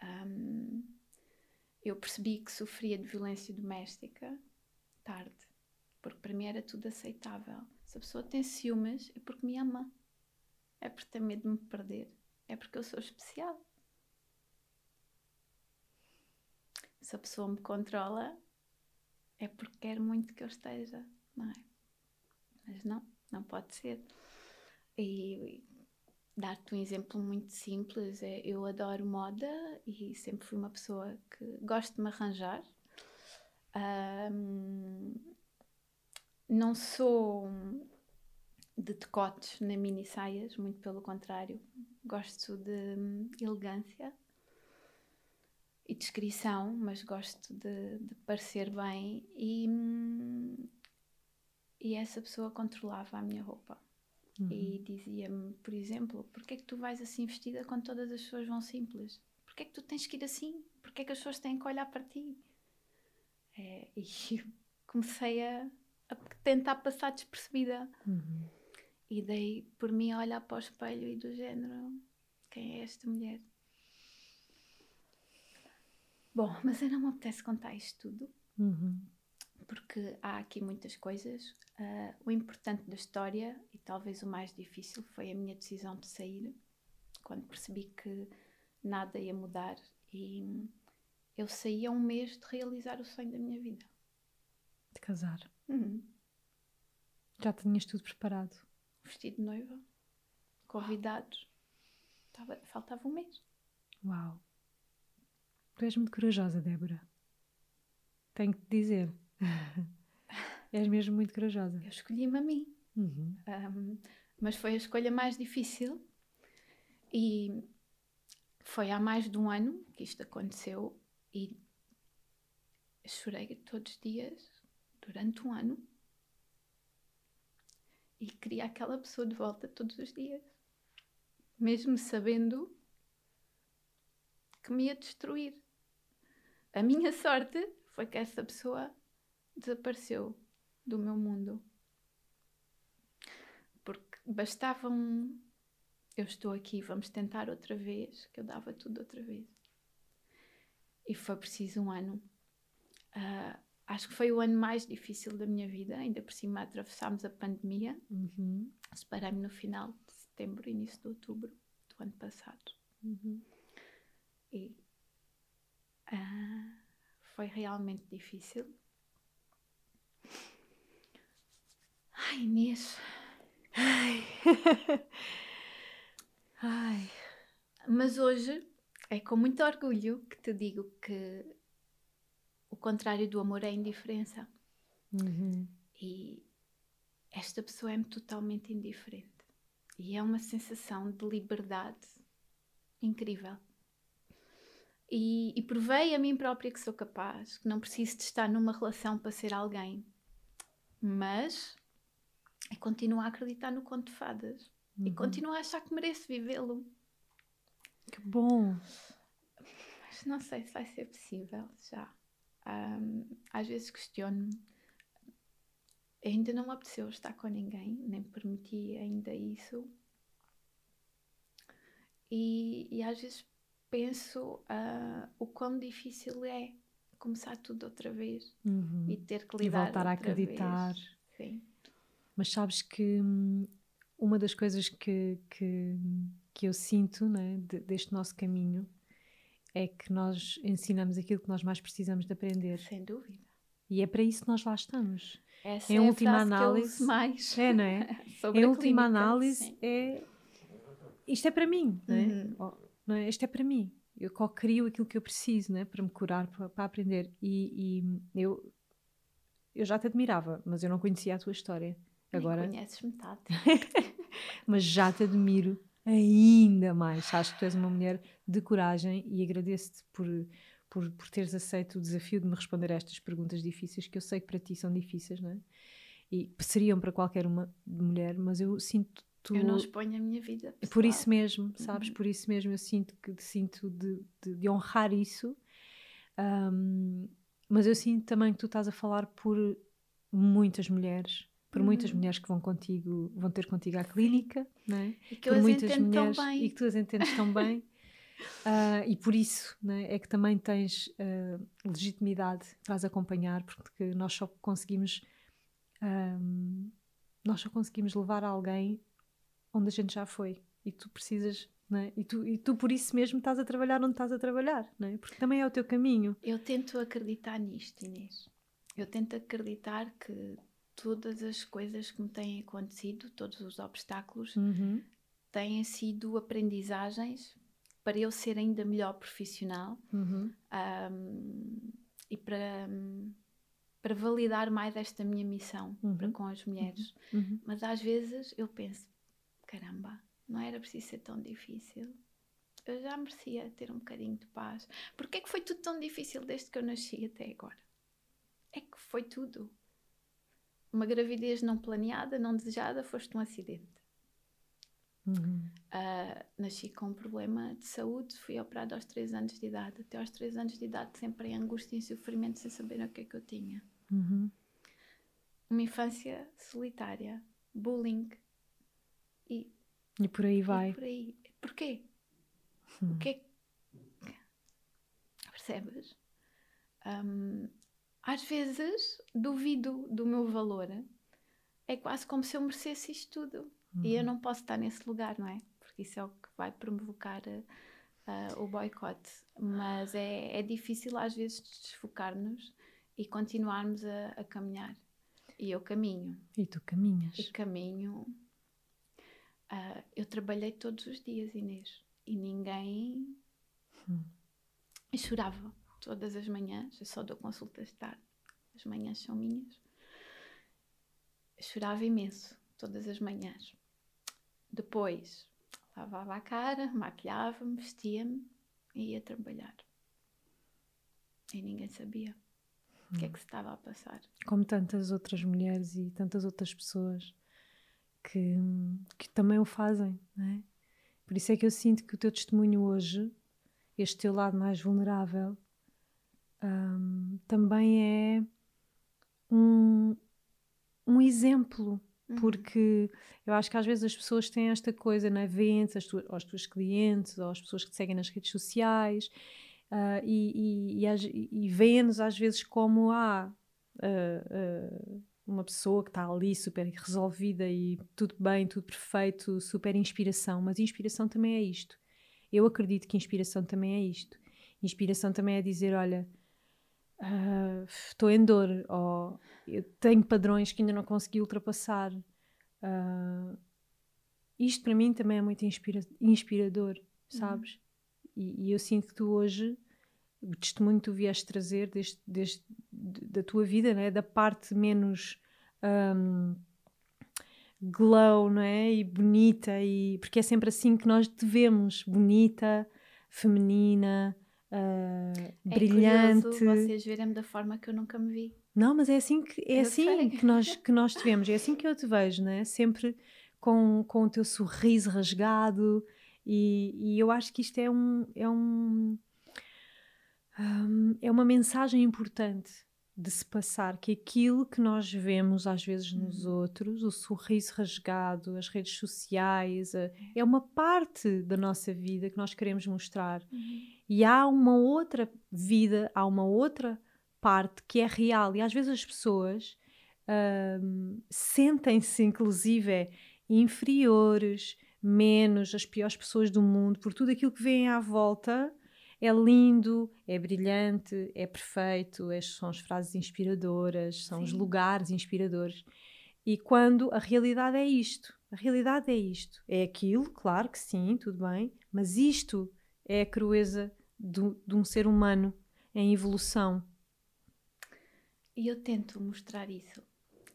Hum, eu percebi que sofria de violência doméstica tarde, porque para mim era tudo aceitável. Se a pessoa tem ciúmes, é porque me ama, é porque tem medo de me perder, é porque eu sou especial. Se a pessoa me controla, é porque quer muito que eu esteja, não é? Mas não, não pode ser. E, dar-te um exemplo muito simples é eu adoro moda e sempre fui uma pessoa que gosto de me arranjar. Ahm, não sou de decotes nem mini saias, muito pelo contrário. Gosto de hum, elegância e descrição, mas gosto de, de parecer bem e, hum, e essa pessoa controlava a minha roupa Uhum. e dizia-me, por exemplo, porquê é que tu vais assim vestida quando todas as pessoas vão simples? Porquê é que tu tens que ir assim? Porquê é que as pessoas têm que olhar para ti? É, e comecei a, a tentar passar despercebida. Uhum. E dei por mim a olhar para o espelho e do género: quem é esta mulher? Bom, mas eu não me apetece contar isto tudo. Uhum. Porque há aqui muitas coisas. Uh, o importante da história, e talvez o mais difícil, foi a minha decisão de sair. Quando percebi que nada ia mudar. E eu saí a um mês de realizar o sonho da minha vida. De casar. Uhum. Já tinhas tudo preparado? Vestido de noiva, convidados. Tava, faltava um mês. Uau! Tu és muito corajosa, Débora. Tenho que te dizer. és mesmo muito corajosa. Eu escolhi-me a mim. Uhum. Um, mas foi a escolha mais difícil. E foi há mais de um ano que isto aconteceu. E chorei todos os dias durante um ano e queria aquela pessoa de volta todos os dias, mesmo sabendo que me ia destruir. A minha sorte foi que essa pessoa desapareceu do meu mundo. Porque bastava um. Eu estou aqui, vamos tentar outra vez, que eu dava tudo outra vez. E foi preciso um ano. Uh, acho que foi o ano mais difícil da minha vida. Ainda por cima atravessámos a pandemia. Uhum. Separei-me no final de setembro, início de outubro do ano passado. Uhum. E uh, foi realmente difícil. Ai, Inês. Ai. Ai. Mas hoje é com muito orgulho que te digo que contrário do amor é a indiferença. Uhum. E esta pessoa é-me totalmente indiferente. E é uma sensação de liberdade incrível. E, e provei a mim própria que sou capaz, que não preciso de estar numa relação para ser alguém. Mas e continuo a acreditar no conto de fadas. Uhum. E continuo a achar que mereço vivê-lo. Que bom! Mas não sei se vai ser possível já. Um, às vezes questiono-me. Ainda não me apeteceu estar com ninguém, nem permiti ainda isso. E, e às vezes penso uh, o quão difícil é começar tudo outra vez Uhum. e ter que E lidar voltar a acreditar. vez. Sim. Mas sabes que hum, uma das coisas que, que, que eu sinto né, de- deste nosso caminho é que nós ensinamos aquilo que nós mais precisamos de aprender. Sem dúvida. E é para isso que nós lá estamos. Essa Em é última análise- que eu uso mais. É, não é? em última clínica, análise, sim. é isto é para mim, não é? Uhum. Não é? Isto é para mim. Eu co-crio aquilo que eu preciso, né? Para me curar, para, para aprender. E, e eu, eu já te admirava, mas eu não conhecia a tua história. Agora, conheces metade. mas já te admiro ainda mais. Acho que tu és uma mulher de coragem e agradeço-te por, por, por teres aceito o desafio de me responder a estas perguntas difíceis, que eu sei que para ti são difíceis, não é? E seriam para qualquer uma mulher, mas eu sinto tu Eu não exponho a minha vida. é por pessoal. isso mesmo, sabes? Uhum. Por isso mesmo eu sinto que sinto de, de, de honrar isso. Ahm, mas eu sinto também que tu estás a falar por muitas mulheres, por muitas Uhum. mulheres que vão contigo, vão ter contigo à clínica, não é? E que por muitas entendo tão mulheres bem. e que tu as entendes tão bem. Ah, e por isso né, é que também tens ah, legitimidade para as acompanhar, porque nós só conseguimos ahm, nós só conseguimos levar alguém onde a gente já foi e tu precisas né? e, tu, e tu por isso mesmo estás a trabalhar onde estás a trabalhar né? porque também é o teu caminho Eu tento acreditar nisto, Inês. Eu tento acreditar que todas as coisas que me têm acontecido, todos os obstáculos, Uhum. têm sido aprendizagens para eu ser ainda melhor profissional Uhum. ahm, e para, para validar mais esta minha missão Uhum. para com as mulheres. Uhum. Mas às vezes eu penso, caramba, não era preciso ser tão difícil. Eu já merecia ter um bocadinho de paz. Porquê é que foi tudo tão difícil desde que eu nasci até agora? É que foi tudo. Uma gravidez não planeada, não desejada, foste um acidente. Uhum. Ah, nasci com um problema de saúde, fui operada aos 3 anos de idade. Até aos 3 anos de idade, sempre em angústia e sofrimento, sem saber o que é que eu tinha. Uhum. Uma infância solitária, bullying, e, e por aí vai. Por aí. Porquê? Hum. O que é que. Percebes? Um, às vezes duvido do meu valor. É quase como se eu merecesse isto tudo. Uhum. E eu não posso estar nesse lugar, não é? Porque isso é o que vai provocar uh, o boicote. Mas é, é difícil às vezes desfocar-nos e continuarmos a, a, caminhar. E eu caminho. E tu caminhas. E caminho. Uh, eu trabalhei todos os dias, Inês. E ninguém. Hum. E chorava todas as manhãs. Eu só dou consultas de tarde. As manhãs são minhas. Chorava imenso todas as manhãs. Depois lavava a cara, maquilhava-me, vestia-me e ia trabalhar. E ninguém sabia hum. o que é que se estava a passar. Como tantas outras mulheres e tantas outras pessoas que, que também o fazem, não é? Por isso é que eu sinto que o teu testemunho hoje, este teu lado mais vulnerável, um, também é um, um exemplo. Uhum. Porque eu acho que às vezes as pessoas têm esta coisa, não é? Vêem-te, aos teus clientes, ou as pessoas que te seguem nas redes sociais, uh, e, e, e, e veem-nos às vezes como ah, uh, uh, uma pessoa que está ali super resolvida e tudo bem, tudo perfeito, super inspiração. Mas inspiração também é isto. Eu acredito que inspiração também é isto. Inspiração também é dizer: olha, estou uh, em dor, ou eu tenho padrões que ainda não consegui ultrapassar. Uh, isto para mim também é muito inspira inspirador, uhum. sabes? Uhum. E, e, eu sinto que tu hoje, o testemunho que tu vieste trazer deste, deste, da tua vida, né? da parte menos um, glow, não é? E bonita, e, porque é sempre assim que nós te vemos: bonita, feminina, uh, é brilhante. Vocês verem-me da forma que eu nunca me vi. Não, mas é assim que é assim que nós que nós te vemos, é assim que eu te vejo, né? Sempre com, com o teu sorriso rasgado e, e eu acho que isto é um é um, um é uma mensagem importante de se passar que aquilo que nós vemos às vezes nos uhum. outros, o sorriso rasgado, as redes sociais, a, é uma parte da nossa vida que nós queremos mostrar. Uhum. E há uma outra vida, há uma outra parte que é real. E às vezes as pessoas um, sentem-se, inclusive, inferiores, menos, as piores pessoas do mundo, por tudo aquilo que vem à volta é lindo, é brilhante, é perfeito, são as frases inspiradoras, são Sim. os lugares inspiradores. E quando a realidade é isto, a realidade é isto, é aquilo, claro que sim, tudo bem, mas isto é a crueza do, de um ser humano em evolução. E eu tento mostrar isso.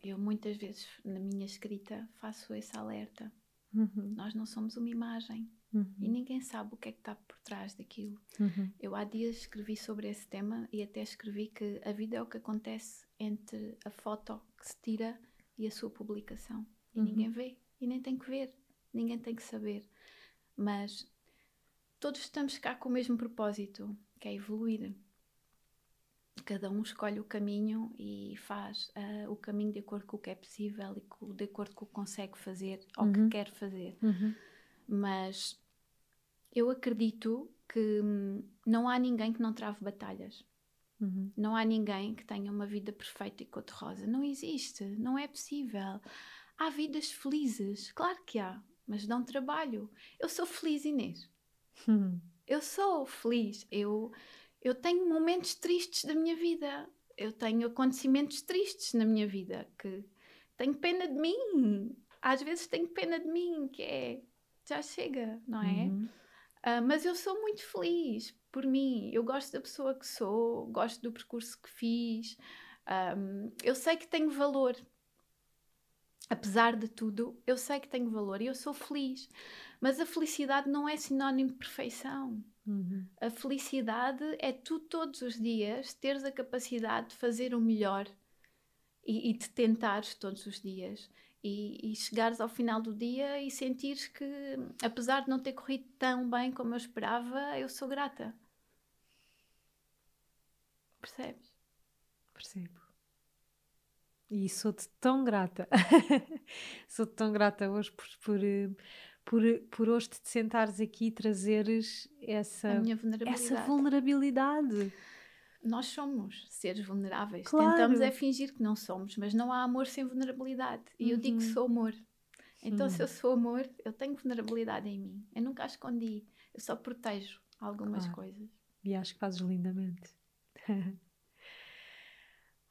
Eu muitas vezes na minha escrita faço esse alerta. Uhum. Nós não somos uma imagem. Uhum. E ninguém sabe o que é que está por trás daquilo. Uhum. Eu há dias escrevi sobre esse tema e até escrevi que a vida é o que acontece entre a foto que se tira e a sua publicação. E uhum. ninguém vê, e nem tem que ver, ninguém tem que saber. Mas todos estamos cá com o mesmo propósito, que é evoluir. Cada um escolhe o caminho e faz uh, o caminho de acordo com o que é possível e com, de acordo com o que consegue fazer ou que uhum. quer fazer. Uhum. Mas eu acredito que hum, não há ninguém que não trave batalhas. Uhum. Não há ninguém que tenha uma vida perfeita e cor-de-rosa. Não existe, não é possível. Há vidas felizes, claro que há, mas dão trabalho. Eu sou feliz, Inês. Uhum. Eu sou feliz. Eu, eu tenho momentos tristes da minha vida. Eu tenho acontecimentos tristes na minha vida que tenho pena de mim. Às vezes tenho pena de mim, que é já chega, não é? Uhum. Uh, mas eu sou muito feliz por mim. Eu gosto da pessoa que sou, gosto do percurso que fiz. Um, eu sei que tenho valor. Apesar de tudo, eu sei que tenho valor e eu sou feliz. Mas a felicidade não é sinónimo de perfeição. Uhum. A felicidade é tu todos os dias teres a capacidade de fazer o melhor e, e de tentares todos os dias e, e, chegares ao final do dia e sentires que, apesar de não ter corrido tão bem como eu esperava, eu sou grata. Percebes? Percebo. E sou-te tão grata. sou-te tão grata hoje por, por, por, por hoje te sentares aqui e trazeres essa, essa vulnerabilidade. Nós somos seres vulneráveis. Claro. Tentamos é fingir que não somos, mas não há amor sem vulnerabilidade. E uhum. eu digo que uhum. sou amor. Então, se eu sou amor, eu tenho vulnerabilidade em mim. Eu nunca a escondi. Eu só protejo algumas claro. coisas. E acho que fazes lindamente.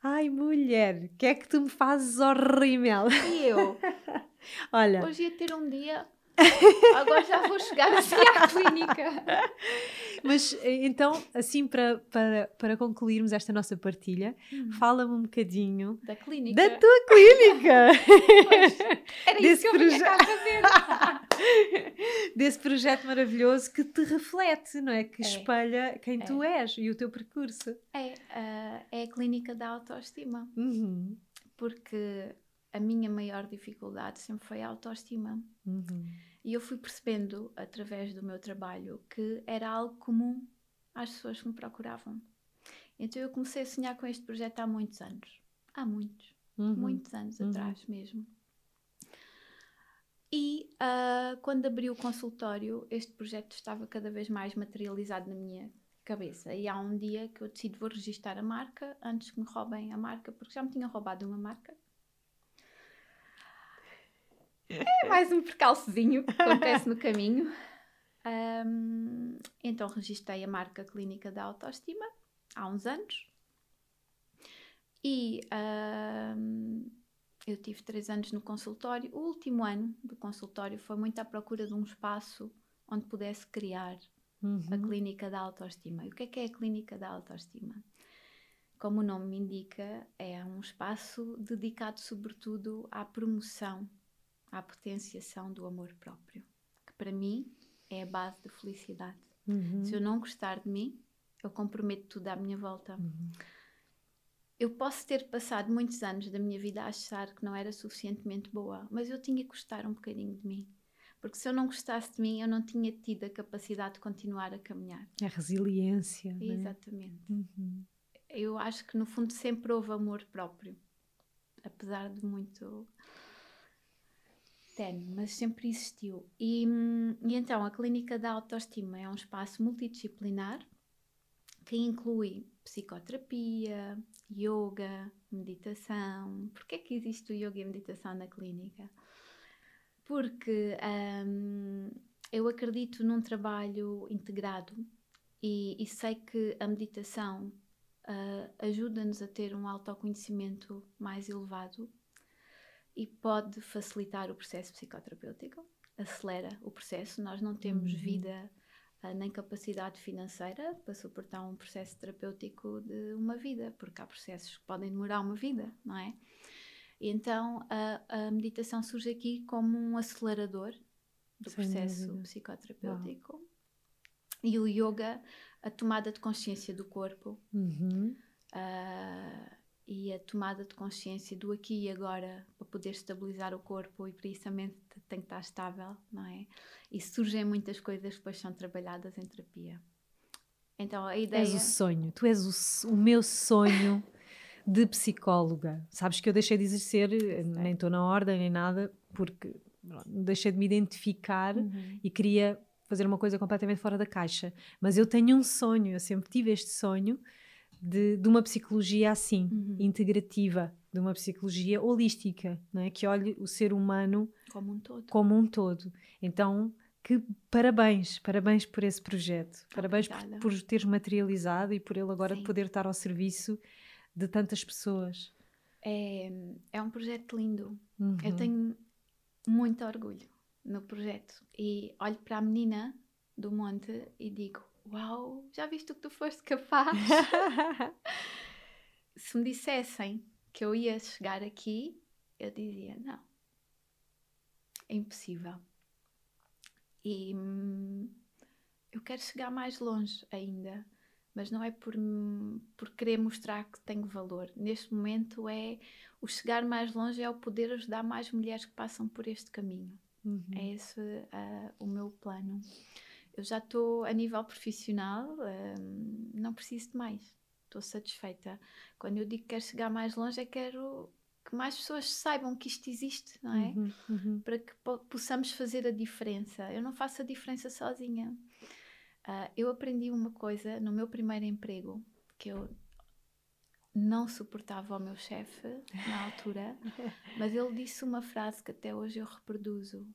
Ai, mulher, o que é que tu me fazes horrível? E eu? Olha. Hoje ia ter um dia Agora já vou chegar assim à clínica. Mas então, assim, para, para, para concluirmos esta nossa partilha, hum. fala-me um bocadinho da clínica. Da tua clínica! Pois, era Desse isso que eu proje... cá fazer. Desse projeto maravilhoso que te reflete, não é? Que é. espelha quem é. tu és e o teu percurso. É, uh, é a clínica da autoestima. Uhum. Porque a minha maior dificuldade sempre foi a autoestima. Uhum. E eu fui percebendo, através do meu trabalho, que era algo comum às pessoas que me procuravam. Então eu comecei a sonhar com este projeto há muitos anos. Há muitos. Uhum. Muitos anos uhum. atrás mesmo. E uh, quando abri o consultório, este projeto estava cada vez mais materializado na minha cabeça. E há um dia que eu decido vou registrar a marca antes que me roubem a marca, porque já me tinham roubado uma marca é mais um percalçozinho que acontece no caminho. Um, então registrei a marca clínica da autoestima há uns anos e um, eu tive três anos no consultório. O último ano do consultório foi muito à procura de um espaço onde pudesse criar uhum. a clínica da autoestima. E o que é que é a clínica da autoestima? Como o nome me indica, é um espaço dedicado sobretudo à promoção à potenciação do amor próprio, que para mim é a base da felicidade. Uhum. Se eu não gostar de mim, eu comprometo tudo à minha volta. Uhum. Eu posso ter passado muitos anos da minha vida a achar que não era suficientemente boa, mas eu tinha que gostar um bocadinho de mim. Porque se eu não gostasse de mim, eu não tinha tido a capacidade de continuar a caminhar. A resiliência. Né? Exatamente. Uhum. Eu acho que no fundo sempre houve amor próprio. Apesar de muito tenue, mas sempre existiu. E, e então a Clínica da Autoestima é um espaço multidisciplinar que inclui psicoterapia, yoga, meditação. Porquê é que existe o yoga e a meditação na clínica? Porque hum, eu acredito num trabalho integrado e, e sei que a meditação uh, ajuda-nos a ter um autoconhecimento mais elevado e pode facilitar o processo psicoterapêutico, acelera o processo. Nós não temos uhum. vida uh, nem capacidade financeira para suportar um processo terapêutico de uma vida, porque há processos que podem demorar uma vida, não é? E então a, a meditação surge aqui como um acelerador do Sem processo dúvida. psicoterapêutico. Uau. E o yoga, a tomada de consciência do corpo. Uhum. Uh, e a tomada de consciência do aqui e agora para poder estabilizar o corpo e por isso a mente tem que estar estável, não é? E surgem muitas coisas que depois são trabalhadas em terapia. Então a ideia. És o sonho, tu és o, o meu sonho de psicóloga. Sabes que eu deixei de exercer, nem estou na ordem nem nada, porque deixei de me identificar uhum. e queria fazer uma coisa completamente fora da caixa. Mas eu tenho um sonho, eu sempre tive este sonho de, de uma psicologia assim, uhum. integrativa, de uma psicologia holística, não é? que olhe o ser humano como um todo. Como um todo. Então, que parabéns, parabéns por esse projeto, parabéns por, por teres materializado e por ele agora Sim. poder estar ao serviço de tantas pessoas. É, é um projeto lindo. Uhum. Eu tenho muito orgulho no projeto e olho para a menina do monte e digo: Uau, já viste o que tu foste capaz? Se me dissessem que eu ia chegar aqui, eu dizia: não, é impossível. E hum, eu quero chegar mais longe ainda, mas não é por, por querer mostrar que tenho valor. Neste momento é o chegar mais longe é o poder ajudar mais mulheres que passam por este caminho. Uhum. É esse uh, o meu plano eu já estou a nível profissional, um, não preciso de mais. Estou satisfeita. Quando eu digo que quero chegar mais longe, é que quero que mais pessoas saibam que isto existe, não é? Uhum, uhum. Para que po possamos fazer a diferença. Eu não faço a diferença sozinha. Uh, eu aprendi uma coisa no meu primeiro emprego que eu não suportava o meu chefe na altura, mas ele disse uma frase que até hoje eu reproduzo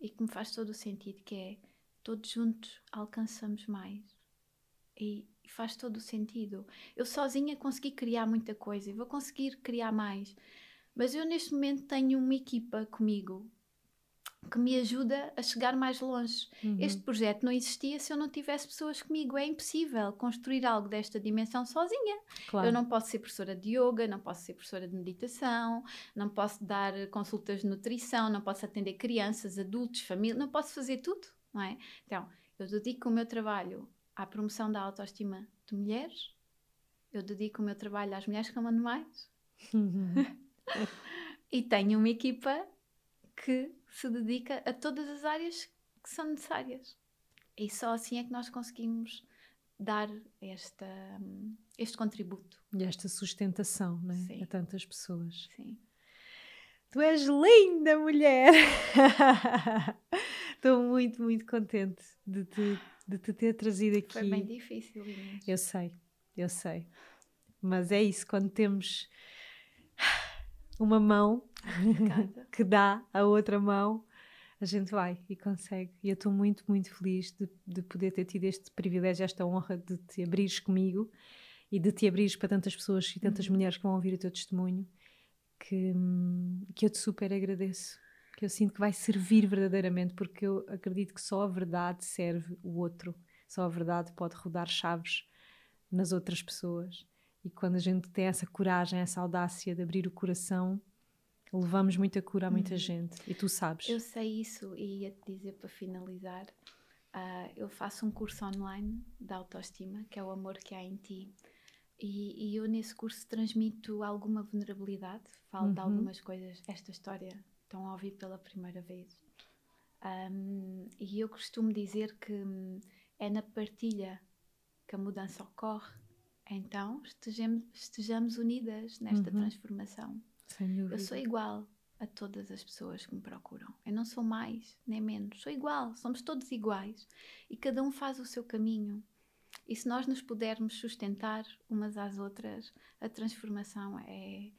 e que me faz todo o sentido, que é todos juntos alcançamos mais. E faz todo o sentido. Eu sozinha consegui criar muita coisa e vou conseguir criar mais. Mas eu neste momento tenho uma equipa comigo que me ajuda a chegar mais longe. Uhum. Este projeto não existia se eu não tivesse pessoas comigo. É impossível construir algo desta dimensão sozinha. Claro. Eu não posso ser professora de yoga, não posso ser professora de meditação, não posso dar consultas de nutrição, não posso atender crianças, adultos, família, não posso fazer tudo, não é? Então, eu dedico o meu trabalho à promoção da autoestima de mulheres, eu dedico o meu trabalho às mulheres que amam mais. E tenho uma equipa que se dedica a todas as áreas que são necessárias. E só assim é que nós conseguimos dar esta, este contributo. E esta sustentação né? a tantas pessoas. Sim. Tu és linda, mulher! Estou muito, muito contente de te, de te ter trazido aqui. Foi bem difícil, Inês. Eu sei, eu sei. Mas é isso, quando temos uma mão que dá a outra mão, a gente vai e consegue. E eu estou muito, muito feliz de, de, poder ter tido este privilégio, esta honra de te abrires comigo e de te abrires para tantas pessoas e tantas uhum. mulheres que vão ouvir o teu testemunho, que, que eu te super agradeço. Que eu sinto que vai servir verdadeiramente, porque eu acredito que só a verdade serve o outro, só a verdade pode rodar chaves nas outras pessoas. E quando a gente tem essa coragem, essa audácia de abrir o coração, levamos muita cura a muita uhum. gente. E tu sabes. Eu sei isso e ia-te dizer para finalizar. Uh, eu faço um curso online de autoestima, que é o amor que há em ti. E, e eu nesse curso transmito alguma vulnerabilidade, falo uhum. de algumas coisas. Esta história estão a ouvir pela primeira vez. Um, e eu costumo dizer que hum, é na partilha que a mudança ocorre então estejamos, estejamos unidas nesta uhum. transformação. Eu sou igual a todas as pessoas que me procuram. Eu não sou mais nem menos, sou igual, somos todos iguais e cada um faz o seu caminho. E se nós nos pudermos sustentar umas às outras, a transformação é,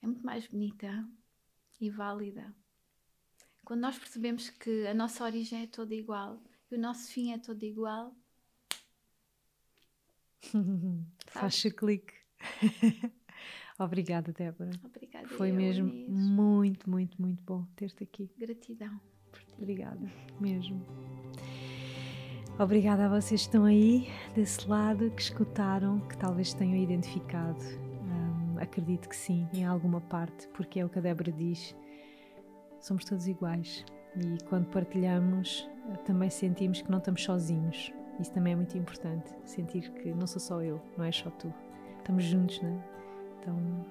é muito mais bonita e válida. Quando nós percebemos que a nossa origem é toda igual e o nosso fim é todo igual, Faz-se clique. Obrigada, Débora. Obrigada. Foi eu, mesmo Inês. muito, muito, muito bom ter-te aqui. Gratidão. Obrigada, mesmo. Obrigada a vocês que estão aí desse lado, que escutaram, que talvez tenham identificado. Acredito que sim, em alguma parte, porque é o que a Débora diz. Somos todos iguais e quando partilhamos também sentimos que não estamos sozinhos isso também é muito importante, sentir que não sou só eu, não é só tu. Estamos juntos, não é? Então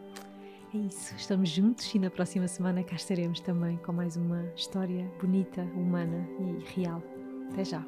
é isso, estamos juntos e na próxima semana cá estaremos também com mais uma história bonita, humana e real. Até já!